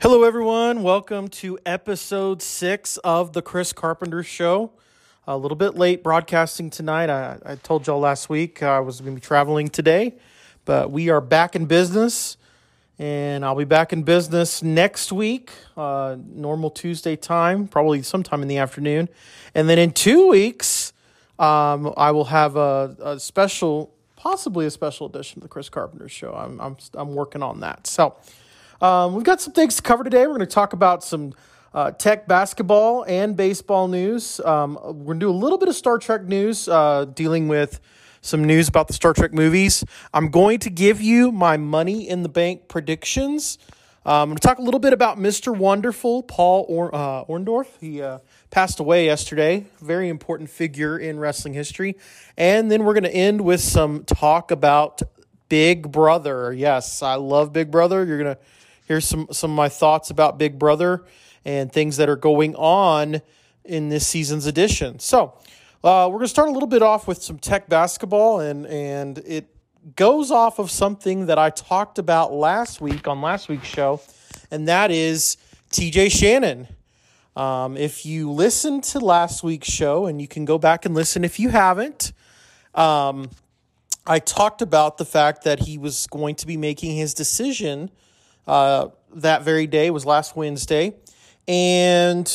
Hello, everyone. Welcome to episode six of the Chris Carpenter Show. A little bit late broadcasting tonight. I, I told y'all last week I was going to be traveling today, but we are back in business, and I'll be back in business next week, uh, normal Tuesday time, probably sometime in the afternoon. And then in two weeks, um, I will have a, a special, possibly a special edition of the Chris Carpenter Show. I'm, I'm, I'm working on that. So, um, we've got some things to cover today. We're going to talk about some uh, tech basketball and baseball news. Um, we're going to do a little bit of Star Trek news, uh, dealing with some news about the Star Trek movies. I'm going to give you my money in the bank predictions. Um, I'm going to talk a little bit about Mr. Wonderful, Paul or- uh, Orndorff. He uh, passed away yesterday, very important figure in wrestling history. And then we're going to end with some talk about Big Brother. Yes, I love Big Brother. You're going to hear some, some of my thoughts about Big Brother and things that are going on in this season's edition. So, uh, we're going to start a little bit off with some tech basketball, and, and it goes off of something that I talked about last week on last week's show, and that is TJ Shannon. Um, if you listened to last week's show, and you can go back and listen if you haven't, um, I talked about the fact that he was going to be making his decision uh, that very day, was last Wednesday. And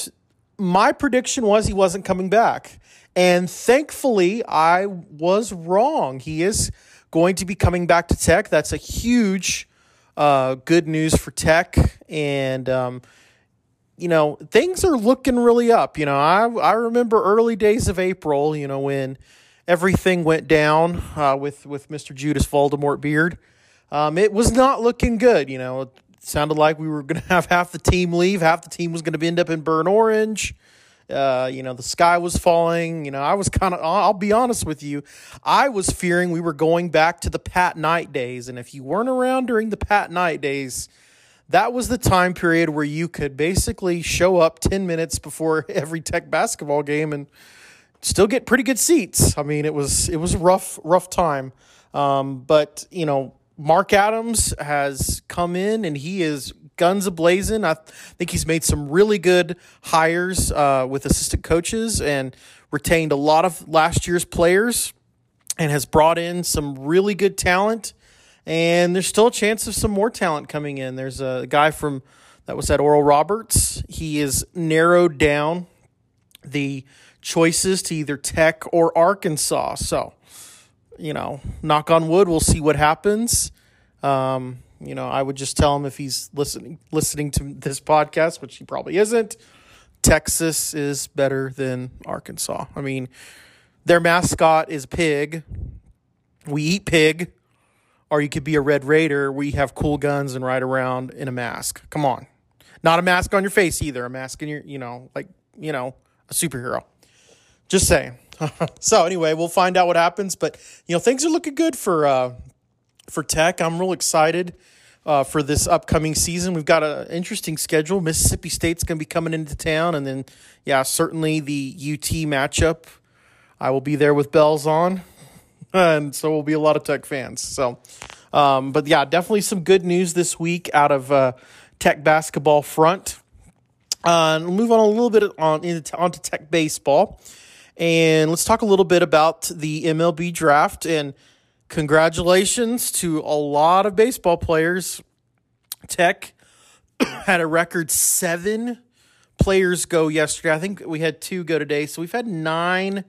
my prediction was he wasn't coming back. And thankfully, I was wrong. He is going to be coming back to Tech. That's a huge uh, good news for Tech. And, um, you know, things are looking really up. You know, I, I remember early days of April, you know, when everything went down uh, with, with Mr. Judas Voldemort Beard. Um, it was not looking good. You know, it sounded like we were going to have half the team leave, half the team was going to end up in burn orange. Uh, you know, the sky was falling. You know, I was kind of, I'll be honest with you, I was fearing we were going back to the Pat Knight days. And if you weren't around during the Pat Knight days, that was the time period where you could basically show up 10 minutes before every tech basketball game and still get pretty good seats. I mean, it was, it was a rough, rough time. Um, but, you know, Mark Adams has come in and he is guns ablazing. I think he's made some really good hires uh, with assistant coaches and retained a lot of last year's players and has brought in some really good talent. And there's still a chance of some more talent coming in. There's a guy from that was at Oral Roberts. He has narrowed down the choices to either Tech or Arkansas. So, you know, knock on wood, we'll see what happens. Um, you know, I would just tell him if he's listening listening to this podcast, which he probably isn't. Texas is better than Arkansas. I mean, their mascot is pig. We eat pig, or you could be a Red Raider. We have cool guns and ride around in a mask. Come on, not a mask on your face either. A mask in your, you know, like you know, a superhero. Just saying. so anyway, we'll find out what happens. But you know, things are looking good for uh, for Tech. I'm real excited uh, for this upcoming season. We've got an interesting schedule. Mississippi State's going to be coming into town, and then yeah, certainly the UT matchup. I will be there with bells on, and so we'll be a lot of Tech fans. So, um, but yeah, definitely some good news this week out of uh, Tech basketball front. Uh, we'll move on a little bit on into, Tech baseball, and let's talk a little bit about the MLB draft and congratulations to a lot of baseball players. Tech had a record seven players go yesterday. I think we had two go today. So we've had nine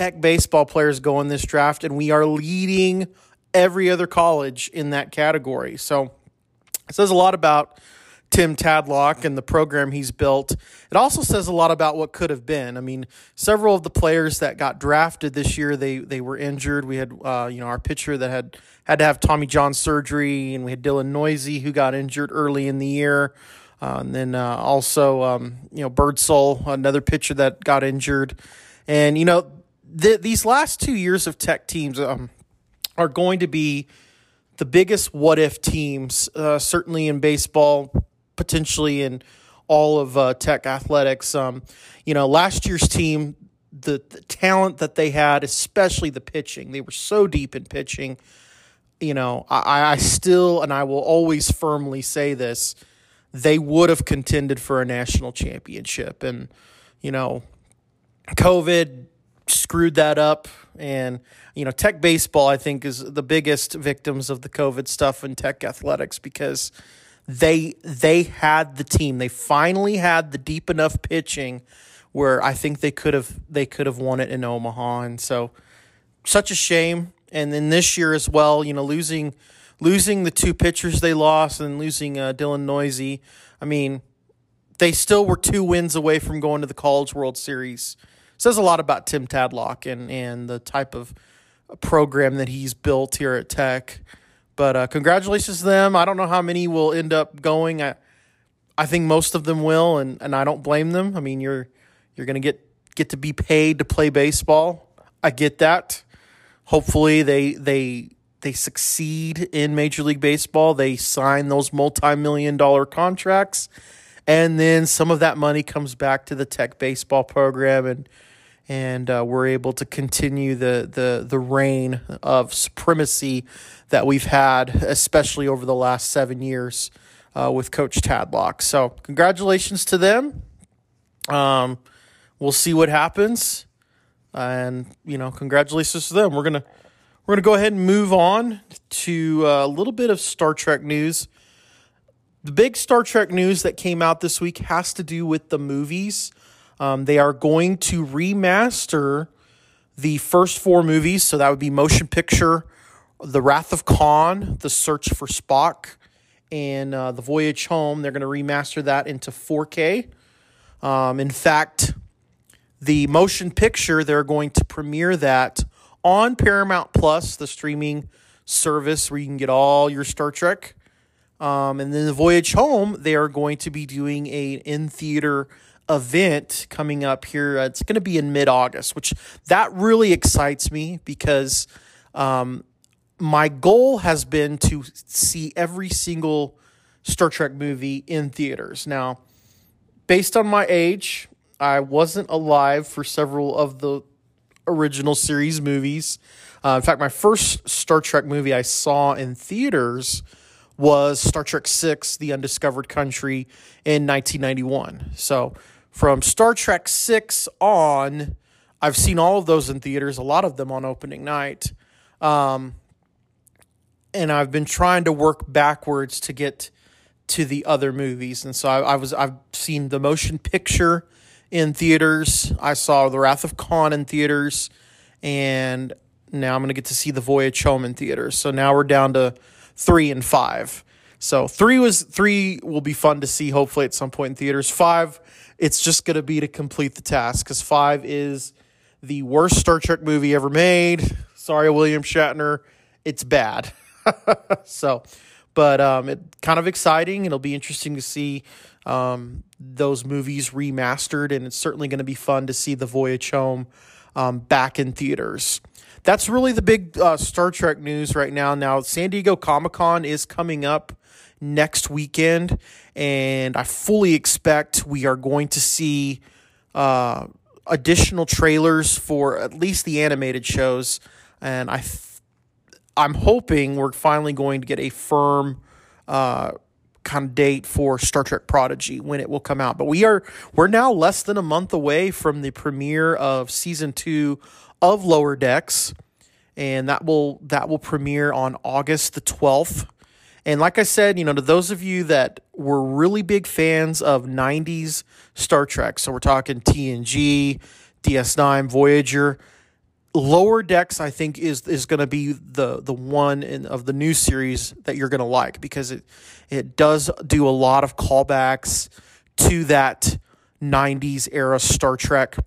Tech baseball players go in this draft, and we are leading every other college in that category. So it says a lot about Tim Tadlock and the program he's built. It also says a lot about what could have been. I mean, several of the players that got drafted this year they they were injured. We had uh, you know our pitcher that had had to have Tommy John surgery, and we had Dylan Neuse who got injured early in the year. Uh, and then uh, also, um, you know, Birdsell, another pitcher that got injured. And, you know, th- these last two years of tech teams um, are going to be the biggest what if teams, uh, certainly in baseball, potentially in all of uh, tech athletics. Um, you know, last year's team, the, the talent that they had, especially the pitching, they were so deep in pitching. you know, I, I still and I will always firmly say this: they would have contended for a national championship, and you know, COVID screwed that up, and you know, Tech baseball I think is the biggest victims of the COVID stuff in Tech athletics because they they had the team. They finally had the deep enough pitching where I think they could have they could have won it in Omaha, and so such a shame. And then this year as well, you know, losing losing the two pitchers they lost and losing uh, Dylan Neuse. I mean, they still were two wins away from going to the College World Series. Says a lot about Tim Tadlock and and the type of program that he's built here at Tech. But uh, congratulations to them. I don't know how many will end up going. I I think most of them will, and, and I don't blame them. I mean, you're you're gonna get get to be paid to play baseball. I get that. Hopefully they they they succeed in Major League Baseball. They sign those multi-million dollar contracts and then some of that money comes back to the Tech baseball program and and uh, we're able to continue the the the reign of supremacy that we've had, especially over the last seven years uh, with Coach Tadlock. So, congratulations to them. Um, we'll see what happens and you know, congratulations to them. We're gonna we're gonna go ahead and move on to uh, a little bit of Star Trek news. The big Star Trek news that came out this week has to do with the movies. Um, they are going to remaster the first four movies, so that would be Motion Picture, The Wrath of Khan, The Search for Spock, and uh, The Voyage Home. They're going to remaster that into 4K. Um, in fact, the motion picture, they're going to premiere that on Paramount Plus, the streaming service where you can get all your Star Trek. Um, and then the Voyage Home, they are going to be doing a in theater event coming up here. It's going to be in mid August, which that really excites me because um, my goal has been to see every single Star Trek movie in theaters. Now, based on my age, I wasn't alive for several of the original series movies. Uh, in fact, my first Star Trek movie I saw in theaters was Star Trek Six: The Undiscovered Country in 1991. So, from Star Trek Six on, I've seen all of those in theaters. A lot of them on opening night, um, and I've been trying to work backwards to get to the other movies. And so I, I was I've seen the motion picture in theaters. I saw The Wrath of Khan in theaters, and now I'm to get to see The Voyage Home in theaters. So now we're down to three and five. So three was three will be fun to see hopefully at some point in theaters. Five, it's just going to be to complete the task because five is the worst Star Trek movie ever made. Sorry, William Shatner, it's bad. so, but um, it kind of exciting. It'll be interesting to see um, those movies remastered, and it's certainly going to be fun to see The Voyage Home um, back in theaters. That's really the big uh, Star Trek news right now. Now, San Diego Comic Con is coming up next weekend, and I fully expect we are going to see uh, additional trailers for at least the animated shows, and I, I'm hoping we're finally going to get a firm uh, kind of date for Star Trek Prodigy when it will come out. But we are we're now less than a month away from the premiere of season 2 of Lower Decks and that will that will premiere on August the 12th. And like I said, you know, to those of you that were really big fans of 90s Star Trek, so we're talking TNG, DS9, Voyager, Lower Decks, I think, is is going to be the the one in, of the new series that you're going to like because it it does do a lot of callbacks to that '90s era Star Trek,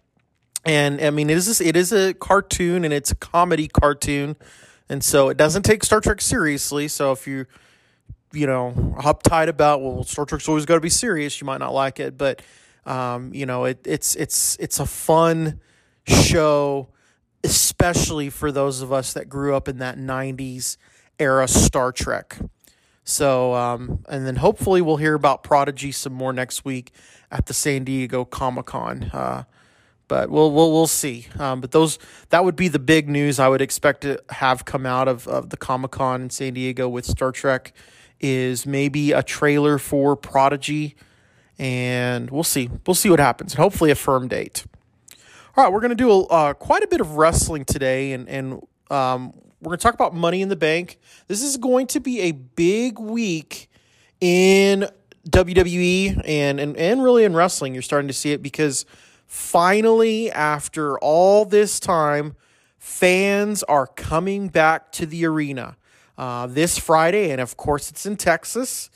and I mean it is it is a cartoon and it's a comedy cartoon, and so it doesn't take Star Trek seriously. So if you you know uptight about well Star Trek's always got to be serious, you might not like it, but um, you know it it's it's it's a fun show especially for those of us that grew up in that 90s era Star Trek. So, um, and then hopefully we'll hear about Prodigy some more next week at the San Diego Comic Con. Uh, but we'll we'll we'll see. Um, but those that would be the big news I would expect to have come out of, of the Comic Con in San Diego with Star Trek is maybe a trailer for Prodigy, and we'll see. We'll see what happens, and hopefully a firm date. All right, we're going to do a, uh, quite a bit of wrestling today, and and um, we're going to talk about Money in the Bank. This is going to be a big week in WWE and and and really in wrestling. You're starting to see it because finally, after all this time, fans are coming back to the arena uh, this Friday, and of course, it's in Texas.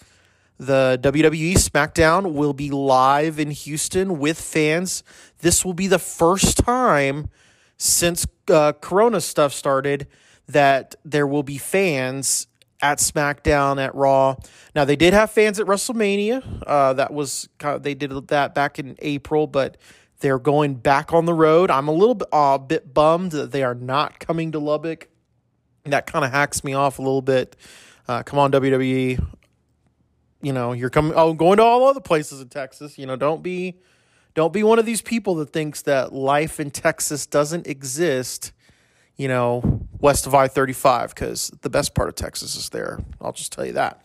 The WWE SmackDown will be live in Houston with fans. This will be the first time since uh, Corona stuff started that there will be fans at SmackDown, at Raw. Now they did have fans at WrestleMania. Uh, that was they did that back in April, but they're going back on the road. I'm a little bit, uh, bit bummed that they are not coming to Lubbock. That kind of hacks me off a little bit. Uh, come on, WWE. You know, you're coming. Oh, going to all other places in Texas. You know, don't be, don't be one of these people that thinks that life in Texas doesn't exist. You know, west of I 35, because the best part of Texas is there. I'll just tell you that.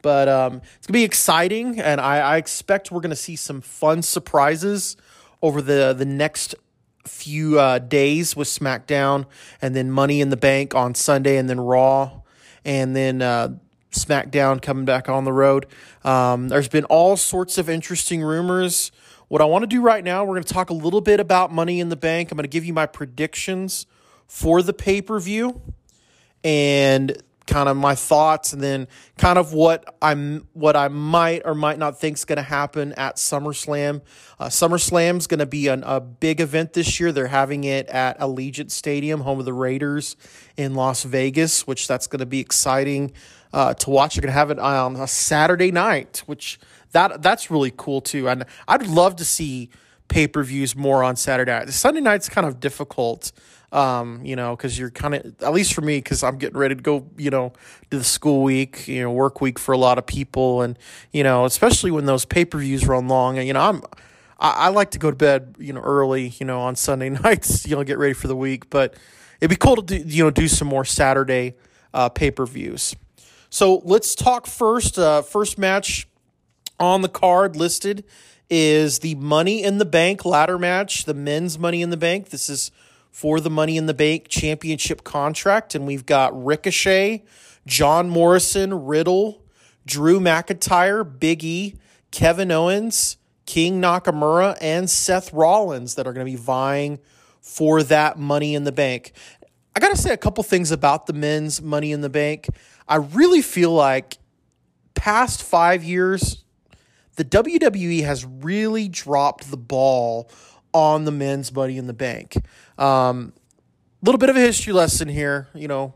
But um, it's gonna be exciting, and I, I expect we're gonna see some fun surprises over the the next few uh, days with SmackDown, and then Money in the Bank on Sunday, and then Raw, and then uh, SmackDown coming back on the road. Um, there's been all sorts of interesting rumors. What I want to do right now, we're going to talk a little bit about Money in the Bank. I'm going to give you my predictions for the pay per view, and kind of my thoughts and then kind of what I'm what I might or might not think is going to happen at SummerSlam. Uh, is going to be an, a big event this year. They're having it at Allegiant Stadium, home of the Raiders in Las Vegas, which that's going to be exciting uh, to watch. They're going to have it on a Saturday night, which that that's really cool too. And I'd love to see pay per views more on Saturday. Sunday night's kind of difficult um, you know, because you're kind of, at least for me, because I'm getting ready to go, you know, to the school week, you know, work week for a lot of people. And, you know, especially when those pay per views run long. And, you know, I'm, I, I, like to go to bed, you know, early, you know, on Sunday nights, you know, get ready for the week. But it'd be cool to, do, you know, do some more Saturday uh, pay per views. So let's talk first. Uh, first match on the card listed is the Money in the Bank ladder match, the men's Money in the Bank. This is for the Money in the Bank championship contract. And we've got Ricochet, John Morrison, Riddle, Drew McIntyre, Big E, Kevin Owens, King Nakamura, and Seth Rollins that are going to be vying for that Money in the Bank. I got to say a couple things about the men's Money in the Bank. I really feel like past five years, the WWE has really dropped the ball on the men's Money in the Bank. A um, little bit of a history lesson here, you know,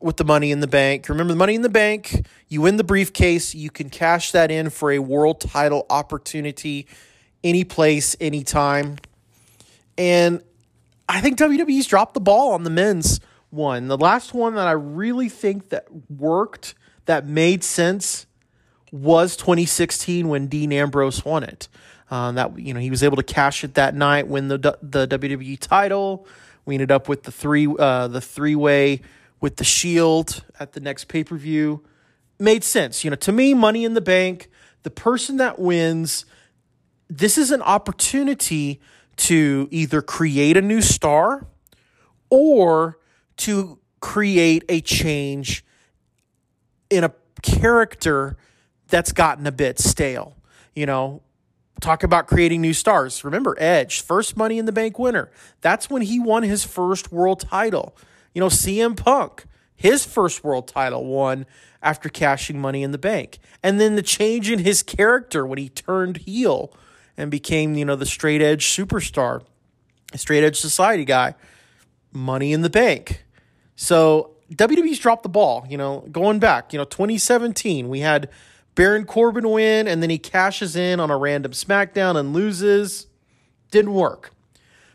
with the Money in the Bank. Remember the Money in the Bank, you win the briefcase, you can cash that in for a world title opportunity any place, anytime. And I think WWE's dropped the ball on the men's one. The last one that I really think that worked, that made sense, was 2016 when Dean Ambrose won it. Um, that you know he was able to cash it that night, win the the WWE title. We ended up with the three uh, the three way with the Shield at the next pay per view. Made sense, you know. To me, Money in the Bank, the person that wins, this is an opportunity to either create a new star or to create a change in a character that's gotten a bit stale. You know, talk about creating new stars. Remember Edge, first Money in the Bank winner. That's when he won his first world title. You know, CM Punk, his first world title won after cashing Money in the Bank. And then the change in his character when he turned heel and became, you know, the straight edge superstar, straight edge society guy. Money in the Bank. So WWE's dropped the ball, you know, going back, you know, 2017, we had Baron Corbin win, and then he cashes in on a random SmackDown and loses. Didn't work.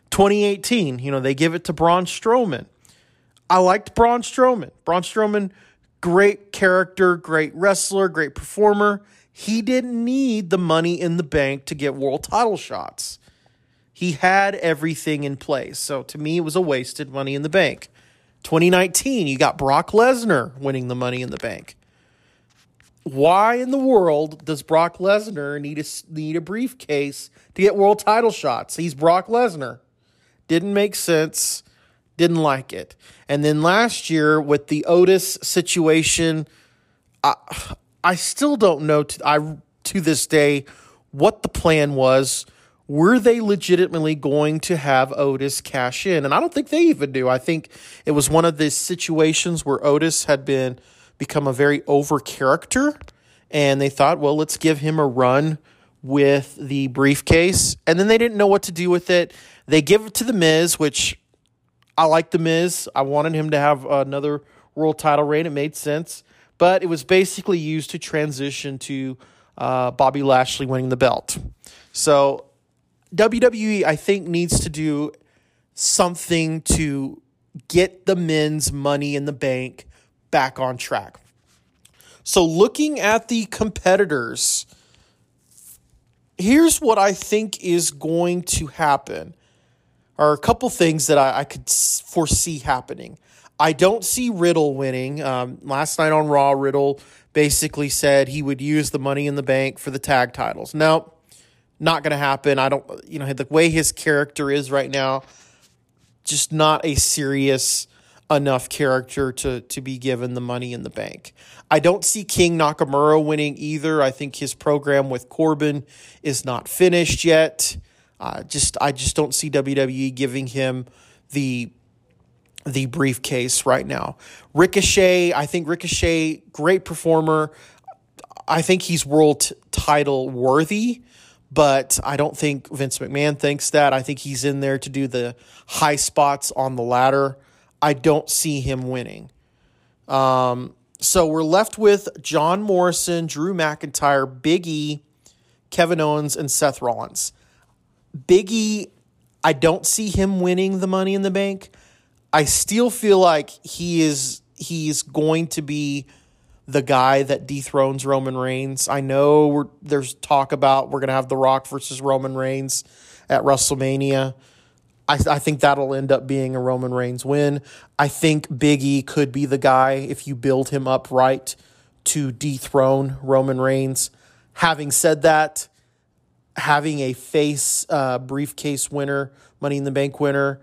2018, you know, they give it to Braun Strowman. I liked Braun Strowman. Braun Strowman, great character, great wrestler, great performer. He didn't need the money in the bank to get world title shots. He had everything in place. So to me, it was a wasted money in the bank. 2019, you got Brock Lesnar winning the money in the bank. Why in the world does Brock Lesnar need a, need a briefcase to get world title shots? He's Brock Lesnar. Didn't make sense. Didn't like it. And then last year with the Otis situation, I, I still don't know to, I, to this day what the plan was. Were they legitimately going to have Otis cash in? And I don't think they even do. I think it was one of the situations where Otis had been – become a very over character. And they thought, well, let's give him a run with the briefcase. And then they didn't know what to do with it. They give it to The Miz, which I like The Miz. I wanted him to have another world title reign. It made sense. But it was basically used to transition to uh, Bobby Lashley winning the belt. So WWE, I think, needs to do something to get the men's money in the bank back on track. So, looking at the competitors, here's what I think is going to happen. Are a couple things that I, I could foresee happening. I don't see Riddle winning. Um, last night on Raw, Riddle basically said he would use the money in the bank for the tag titles. No, not going to happen. I don't, you know, the way his character is right now, just not a serious enough character to to be given the money in the bank. I don't see King Nakamura winning either. I think his program with Corbin is not finished yet. Uh, just I just don't see WWE giving him the the briefcase right now. Ricochet, I think Ricochet, great performer. I think he's world title worthy, but I don't think Vince McMahon thinks that. I think he's in there to do the high spots on the ladder. I don't see him winning. Um, so we're left with John Morrison, Drew McIntyre, Big E, Kevin Owens, and Seth Rollins. Big E, I don't see him winning the Money in the Bank. I still feel like he is he's going to be the guy that dethrones Roman Reigns. I know there's talk about we're going to have The Rock versus Roman Reigns at WrestleMania. I, I think that'll end up being a Roman Reigns win. I think Big E could be the guy if you build him up right to dethrone Roman Reigns. Having said that, having a face uh, briefcase winner, Money in the Bank winner,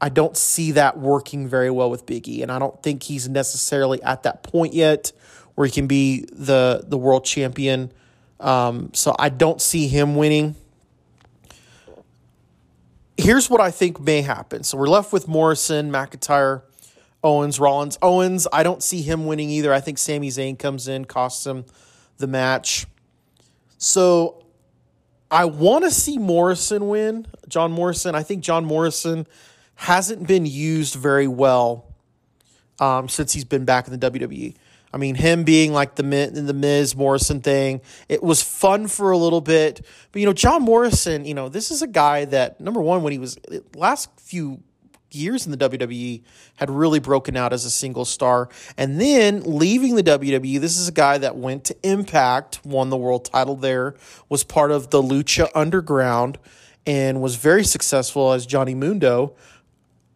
I don't see that working very well with Big E, and I don't think he's necessarily at that point yet where he can be the the world champion. Um, so I don't see him winning here's what I think may happen. So we're left with Morrison, McIntyre, Owens, Rollins. Owens, I don't see him winning either. I think Sami Zayn comes in, costs him the match. So I want to see Morrison win. John Morrison. I think John Morrison hasn't been used very well um, since he's been back in the WWE. I mean, him being like the the Miz Morrison thing, it was fun for a little bit. But you know, John Morrison, you know, this is a guy that number one when he was last few years in the WWE had really broken out as a single star. And then leaving the WWE, this is a guy that went to Impact, won the world title there, was part of the Lucha Underground, and was very successful as Johnny Mundo.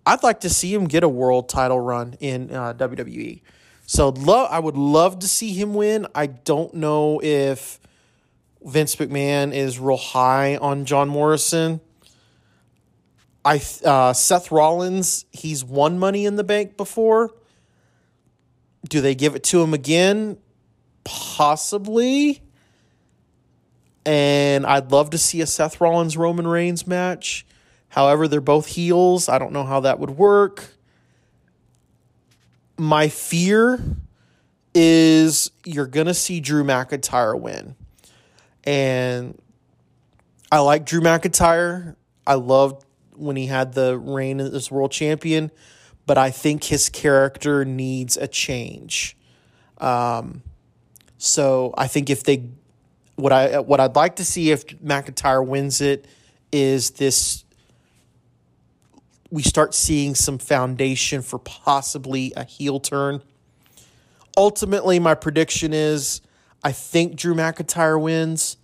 I'd like to see him get a world title run in uh, WWE. So love, I would love to see him win. I don't know if Vince McMahon is real high on John Morrison. I uh, Seth Rollins, he's won Money in the Bank before. Do they give it to him again? Possibly. And I'd love to see a Seth Rollins Roman Reigns match. However, they're both heels. I don't know how that would work my fear is you're to see Drew McIntyre win. And I like Drew McIntyre. I loved when he had the reign as world champion, but I think his character needs a change. Um, so I think if they, what I what I'd like to see if McIntyre wins it is this we start seeing some foundation for possibly a heel turn. Ultimately, my prediction is I think Drew McIntyre wins,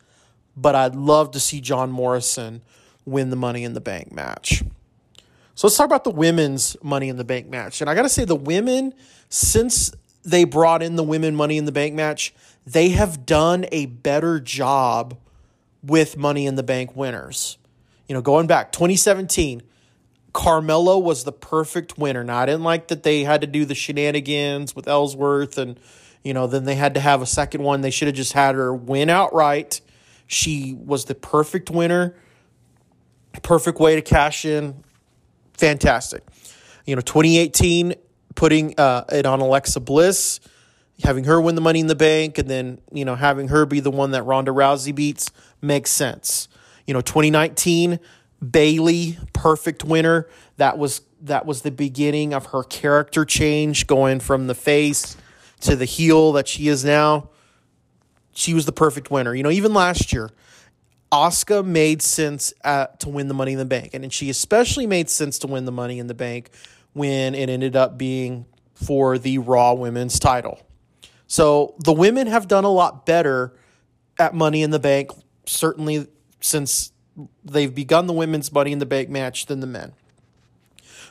but I'd love to see John Morrison win the Money in the Bank match. So let's talk about the women's Money in the Bank match. And I got to say, the women, since they brought in the women Money in the Bank match, they have done a better job with Money in the Bank winners. You know, going back 2017, Carmella was the perfect winner. Now, I didn't like that they had to do the shenanigans with Ellsworth and, you know, then they had to have a second one. They should have just had her win outright. She was the perfect winner, perfect way to cash in. Fantastic. You know, 2018, putting uh, it on Alexa Bliss, having her win the money in the bank, and then, you know, having her be the one that Ronda Rousey beats makes sense. You know, 2019, Bayley, perfect winner. That was that was the beginning of her character change, going from the face to the heel that she is now. She was the perfect winner. You know, even last year, Asuka made sense at, to win the Money in the Bank, and she especially made sense to win the Money in the Bank when it ended up being for the Raw Women's title. So the women have done a lot better at Money in the Bank, certainly since they've begun the women's Money in the Bank match than the men.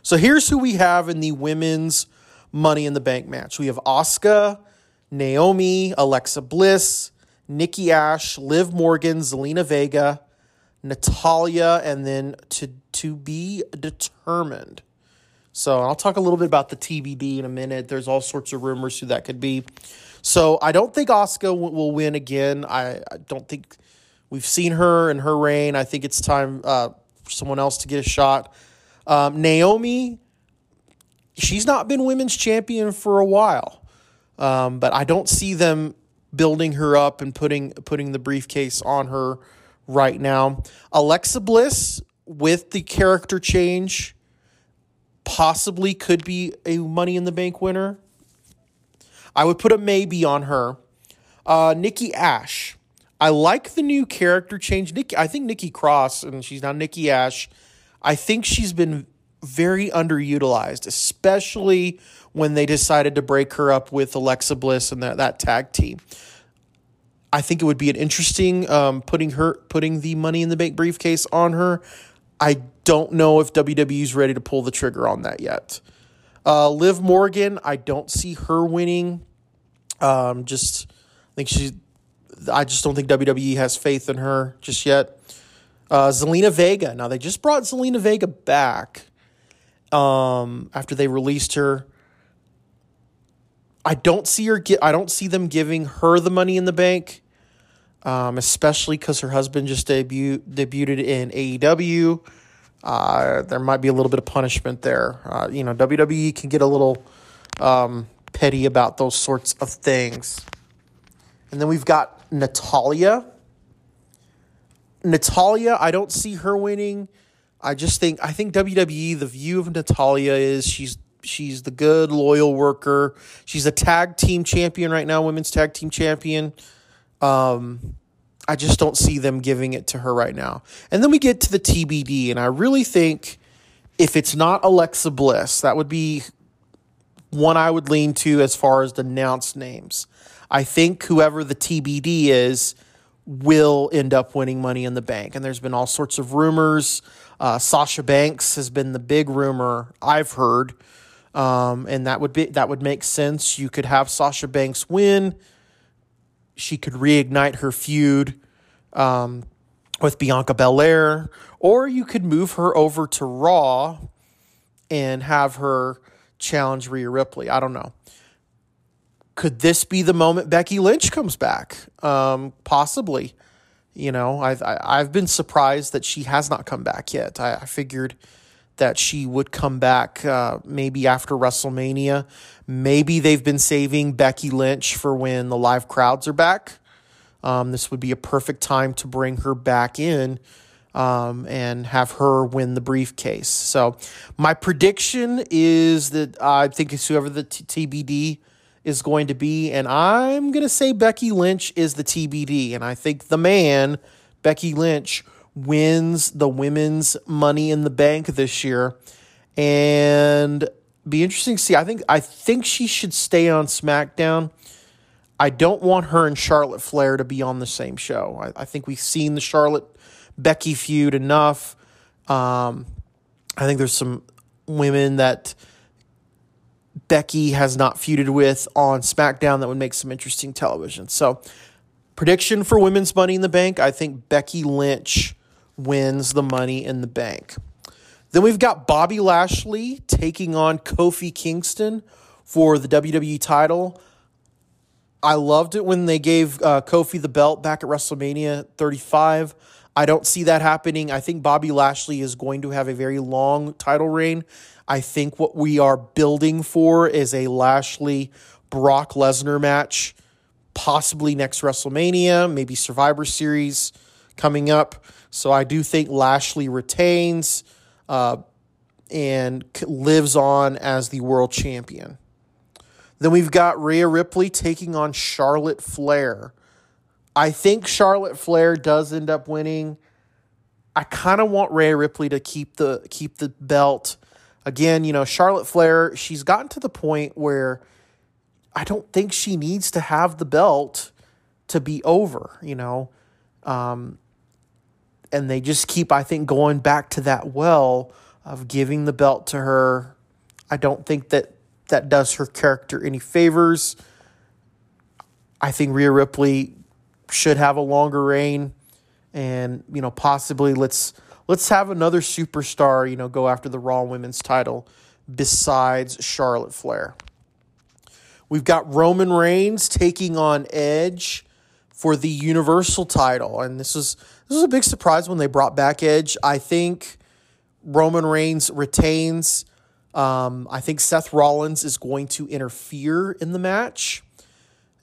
So here's who we have in the women's Money in the Bank match. We have Asuka, Naomi, Alexa Bliss, Nikki Ash, Liv Morgan, Zelina Vega, Natalya, and then to to be determined. So I'll talk a little bit about the TBD in a minute. There's all sorts of rumors who that could be. So I don't think Asuka will win again. I, I don't think We've seen her in her reign. I think it's time uh, for someone else to get a shot. Um, Naomi, she's not been women's champion for a while, um, but I don't see them building her up and putting putting the briefcase on her right now. Alexa Bliss with the character change possibly could be a Money in the Bank winner. I would put a maybe on her. Uh, Nikki Ash. I like the new character change. Nikki, I think Nikki Cross, and she's now Nikki Ash. I think she's been very underutilized, especially when they decided to break her up with Alexa Bliss and that, that tag team. I think it would be an interesting um, putting her putting the Money in the Bank briefcase on her. I don't know if WWE's ready to pull the trigger on that yet. Uh, Liv Morgan, I don't see her winning. Um, just I think she's I just don't think WWE has faith in her just yet. Uh, Zelina Vega. Now they just brought Zelina Vega back um, after they released her. I don't see her. Get, I don't see them giving her the money in the bank, um, especially because her husband just debut debuted in AEW. Uh, there might be a little bit of punishment there. Uh, you know, WWE can get a little um, petty about those sorts of things. And then we've got Natalya. Natalia, I don't see her winning. I just think I think WWE the view of Natalya is she's she's the good loyal worker. She's a tag team champion right now, women's tag team champion. Um, I just don't see them giving it to her right now. And then we get to the TBD, and I really think if it's not Alexa Bliss, that would be one I would lean to as far as the announced names. I think whoever the TBD is will end up winning Money in the Bank. And there's been all sorts of rumors. Uh, Sasha Banks has been the big rumor I've heard, um, and that would be that would make sense. You could have Sasha Banks win. She could reignite her feud um, with Bianca Belair, or you could move her over to Raw and have her challenge Rhea Ripley. I don't know could this be the moment Becky Lynch comes back? Um, possibly. You know, I've I've been surprised that she has not come back yet. I, I figured that she would come back uh, maybe after WrestleMania. Maybe they've been saving Becky Lynch for when the live crowds are back. Um, this would be a perfect time to bring her back in um, and have her win the briefcase. So, my prediction is that I think it's whoever the t- TBD is going to be. And I'm going to say Becky Lynch is the TBD. And I think the man, Becky Lynch, wins the women's money in the bank this year. And be interesting to see. I think I think she should stay on SmackDown. I don't want her and Charlotte Flair to be on the same show. I, I think we've seen the Charlotte Becky feud enough. Um, I think there's some women that Becky has not feuded with on SmackDown that would make some interesting television. So, prediction for women's Money in the Bank I think Becky Lynch wins the Money in the Bank. Then we've got Bobby Lashley taking on Kofi Kingston for the WWE title. I loved it when they gave uh, Kofi the belt back at WrestleMania 35. I don't see that happening. I think Bobby Lashley is going to have a very long title reign. I think what we are building for is a Lashley Brock Lesnar match, possibly next WrestleMania, maybe Survivor Series coming up. So I do think Lashley retains uh, and lives on as the world champion. Then we've got Rhea Ripley taking on Charlotte Flair. I think Charlotte Flair does end up winning. I kind of want Rhea Ripley to keep the keep the belt. Again, you know, Charlotte Flair, she's gotten to the point where I don't think she needs to have the belt to be over, you know. Um, and they just keep, I think, going back to that well of giving the belt to her. I don't think that that does her character any favors. I think Rhea Ripley should have a longer reign, and you know possibly let's let's have another superstar you know go after the Raw Women's title besides Charlotte Flair. We've got Roman Reigns taking on Edge for the Universal title, and this is this was a big surprise when they brought back Edge. I think Roman Reigns retains. Um, I think Seth Rollins is going to interfere in the match.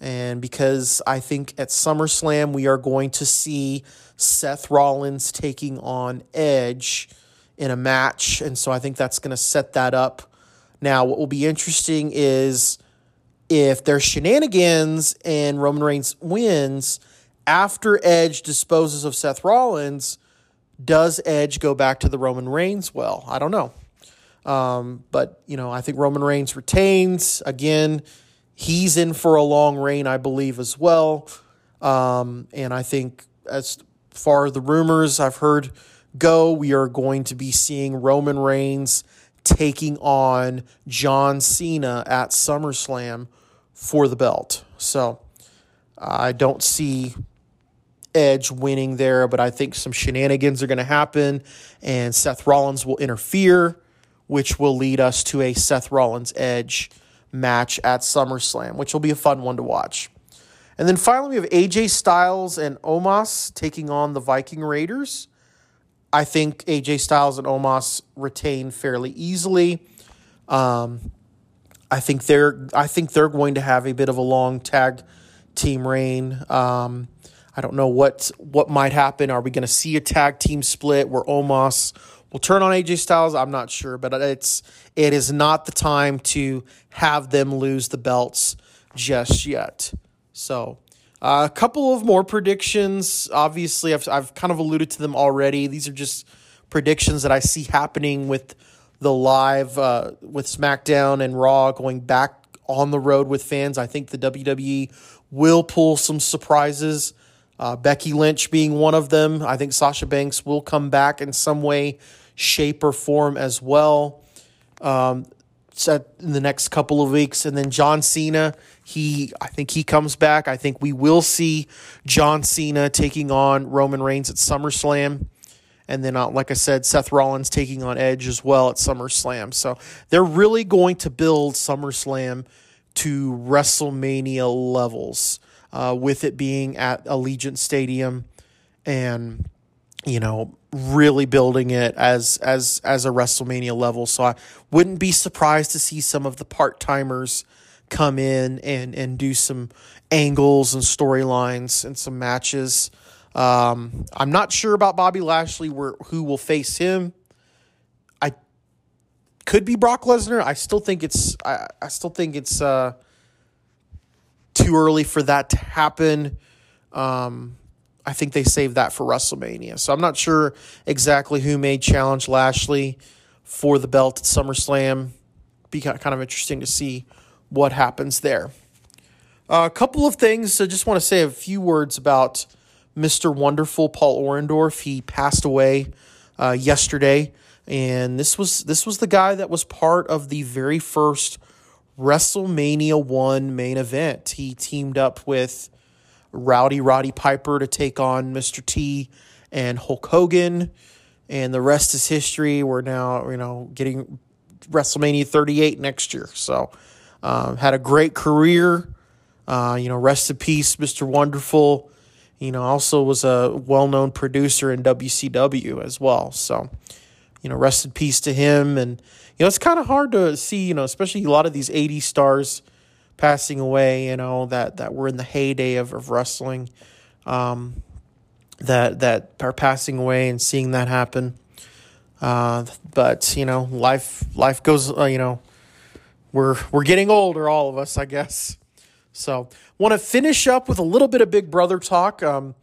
And because I think at SummerSlam we are going to see Seth Rollins taking on Edge in a match. And so I think that's going to set that up. Now, what will be interesting is if there's shenanigans and Roman Reigns wins after Edge disposes of Seth Rollins, does Edge go back to the Roman Reigns? Well, I don't know. Um, but, you know, I think Roman Reigns retains. Again, he's in for a long reign, I believe, as well. Um, and I think as far as the rumors I've heard go, we are going to be seeing Roman Reigns taking on John Cena at SummerSlam for the belt. So I don't see Edge winning there, but I think some shenanigans are going to happen, and Seth Rollins will interfere, which will lead us to a Seth Rollins Edge match at SummerSlam, which will be a fun one to watch. And then finally, we have AJ Styles and Omos taking on the Viking Raiders. I think AJ Styles and Omos retain fairly easily. Um, I think they're I think they're going to have a bit of a long tag team reign. Um, I don't know what what might happen. Are we going to see a tag team split where Omos will turn on AJ Styles? I'm not sure, but it's it is not the time to have them lose the belts just yet. So, uh, a couple of more predictions. Obviously, I've I've kind of alluded to them already. These are just predictions that I see happening with the live uh, with SmackDown and Raw going back on the road with fans. I think the WWE will pull some surprises uh, Becky Lynch being one of them. I think Sasha Banks will come back in some way, shape, or form as well um, in the next couple of weeks. And then John Cena, he I think he comes back. I think we will see John Cena taking on Roman Reigns at SummerSlam. And then, uh, like I said, Seth Rollins taking on Edge as well at SummerSlam. So they're really going to build SummerSlam to WrestleMania levels uh, with it being at Allegiant Stadium and you know really building it as as as a WrestleMania level. So I wouldn't be surprised to see some of the part timers come in and and do some angles and storylines and some matches. Um, I'm not sure about Bobby Lashley where who will face him. I could be Brock Lesnar. I still think it's I, I still think it's uh too early for that to happen. Um, I think they saved that for WrestleMania. So I'm not sure exactly who may challenge Lashley for the belt at SummerSlam. Be kind of interesting to see what happens there. Uh, a couple of things. I just want to say a few words about Mr. Wonderful Paul Orndorff. He passed away uh, yesterday, and this was this was the guy that was part of the very first WrestleMania one main event. He teamed up with Rowdy Roddy Piper to take on Mr. T and Hulk Hogan, and the rest is history. We're now you know getting WrestleMania 38 next year. So um, had a great career. Uh, you know, rest in peace, Mr. Wonderful. You know, also was a well known producer in WCW as well. So, you know, rest in peace to him. And, you know, it's kind of hard to see, you know, especially a lot of these 80 stars passing away, you know, that, that were in the heyday of, of wrestling, um, that, that are passing away and seeing that happen. Uh, but, you know, life, life goes, uh, you know, we're, we're getting older, all of us, I guess. So, want to finish up with a little bit of Big Brother talk. Um,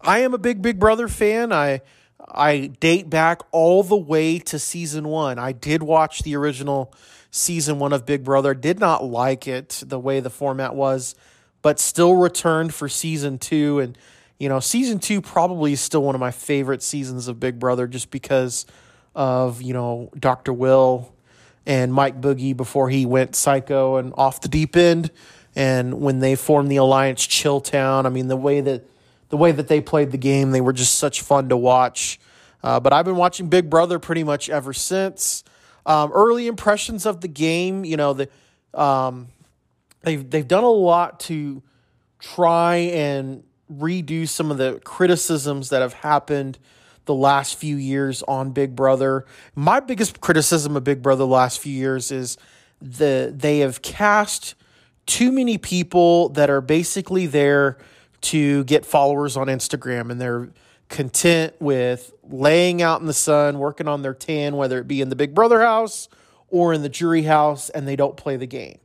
I am a big Big Brother fan. I I date back all the way to season one. I did watch the original season one of Big Brother. Did not like it the way the format was, but still returned for season two. And you know, season two probably is still one of my favorite seasons of Big Brother, just because of you know Doctor Will and Mike Boogie before he went psycho and off the deep end and when they formed the alliance Chilltown, I mean the way that the way that they played the game, they were just such fun to watch. Uh, but I've been watching Big Brother pretty much ever since. Um, early impressions of the game, you know, the um, they've they've done a lot to try and redo some of the criticisms that have happened the last few years on Big Brother. My biggest criticism of Big Brother the last few years is the they have cast too many people that are basically there to get followers on Instagram and they're content with laying out in the sun, working on their tan, whether it be in the Big Brother house or in the jury house, and they don't play the game.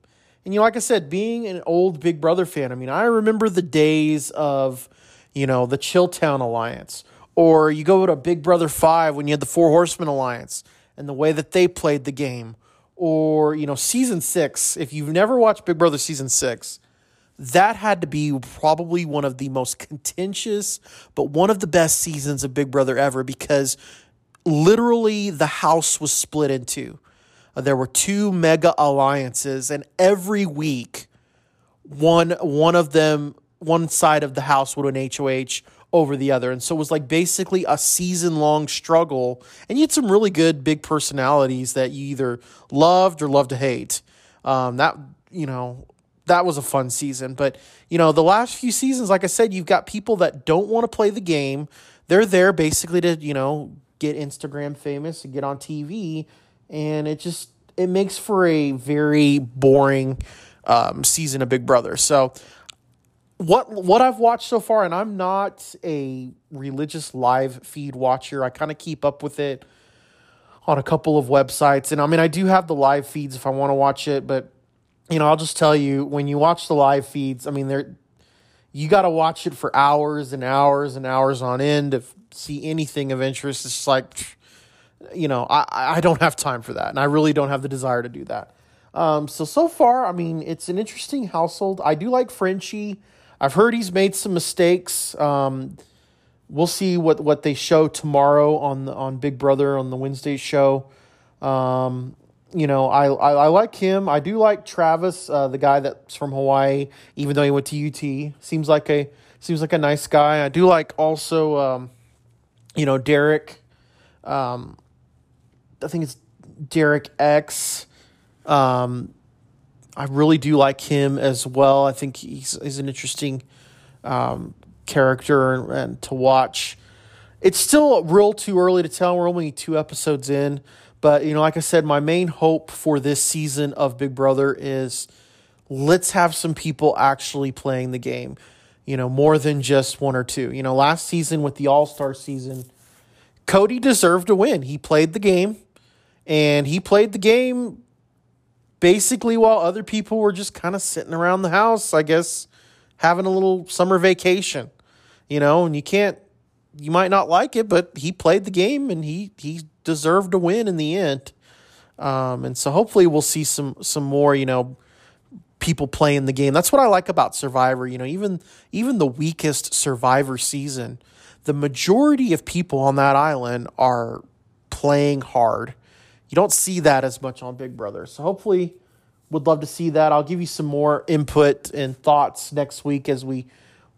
And you know, like I said, being an old Big Brother fan, I mean, I remember the days of, you know, the Chilltown Alliance, or you go to Big Brother 5 when you had the Four Horsemen Alliance and the way that they played the game or you know season six if you've never watched big brother season six that had to be probably one of the most contentious but one of the best seasons of big brother ever because literally the house was split into uh, there were two mega alliances and every week one one of them one side of the house would win HOH over the other. And so it was like basically a season long struggle. And you had some really good big personalities that you either loved or loved to hate. Um, that, you know, that was a fun season. But, you know, the last few seasons, like I said, you've got people that don't want to play the game. They're there basically to, you know, get Instagram famous and get on TV. And it just, it makes for a very boring um, season of Big Brother. So what what I've watched so far, and I'm not a religious live feed watcher. I kind of keep up with it on a couple of websites, and I mean I do have the live feeds if I want to watch it, but you know I'll just tell you when you watch the live feeds, I mean they're you got to watch it for hours and hours and hours on end to see anything of interest. It's like you know I I don't have time for that, and I really don't have the desire to do that. Um, so so far, I mean, it's an interesting household. I do like Frenchie. I've heard he's made some mistakes. Um, we'll see what, what they show tomorrow on the, on Big Brother on the Wednesday show. Um, you know, I, I, I like him. I do like Travis, uh, the guy that's from Hawaii, even though he went to UT. Seems like a seems like a nice guy. I do like also, um, you know, Derek. Um, I think it's Derek X. Um, I really do like him as well. I think he's, he's an interesting um, character and, and, to watch. It's still real too early to tell. We're only two episodes in, but you know, like I said, my main hope for this season of Big Brother is let's have some people actually playing the game. You know, more than just one or two. You know, last season with the All Star season, Cody deserved to win. He played the game, and he played the game basically while other people were just kind of sitting around the house, I guess, having a little summer vacation, you know, and you can't, you might not like it, but he played the game and he, he deserved to win in the end. Um, and so hopefully we'll see some, some more, you know, people playing the game. That's what I like about Survivor. You know, even, even the weakest Survivor season, the majority of people on that island are playing hard. You don't see that as much on Big Brother. So hopefully, would love to see that. I'll give you some more input and thoughts next week as we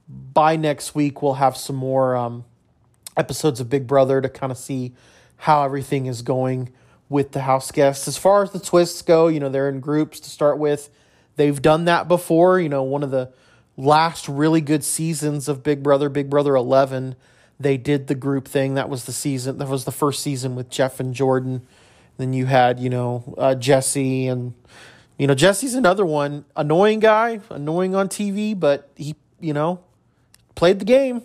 by next week we'll have some more um, episodes of Big Brother to kind of see how everything is going with the house guests. As far as the twists go, you know, they're in groups to start with. They've done that before. You know, one of the last really good seasons of Big Brother, Big Brother 11, they did the group thing. That was the season, that was the first season with Jeff and Jordan. Then you had, you know, uh, Jesse and, you know, Jesse's another one. Annoying guy, annoying on TV, but he, you know, played the game.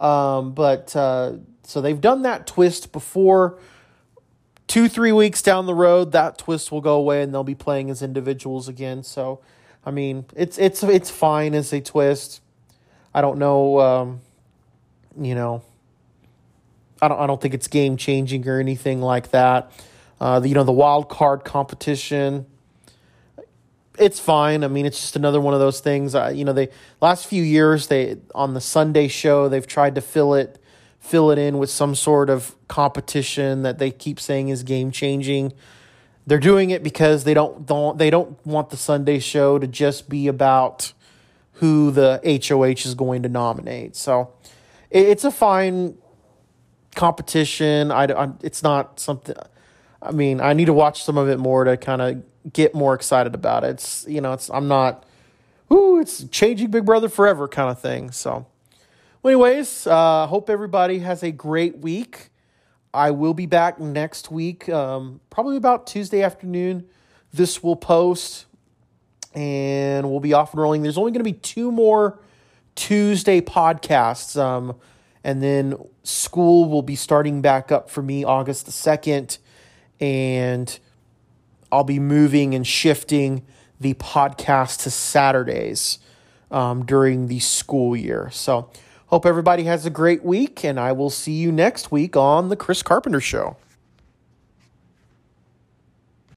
Um, but uh, so they've done that twist before. Two, three weeks down the road, that twist will go away and they'll be playing as individuals again. So, I mean, it's it's it's fine as a twist. I don't know, um, you know. I don't I don't think it's game changing or anything like that. Uh, the, you know, the wild card competition it's fine. I mean, it's just another one of those things. Uh, you know, they last few years they on the Sunday show they've tried to fill it fill it in with some sort of competition that they keep saying is game changing. They're doing it because they don't don't they don't want the Sunday show to just be about who the HOH is going to nominate. So it, it's a fine competition. I, I it's not something. I mean, I need to watch some of it more to kind of get more excited about it. It's you know, it's I'm not ooh, it's changing Big Brother forever kind of thing. So well, anyways, uh hope everybody has a great week. I will be back next week, um, probably about Tuesday afternoon. This will post and we'll be off and rolling. There's only going to be two more Tuesday podcasts. Um, and then school will be starting back up for me August the 2nd. And I'll be moving and shifting the podcast to Saturdays um, during the school year. So, hope everybody has a great week, and I will see you next week on The Chris Carpenter Show.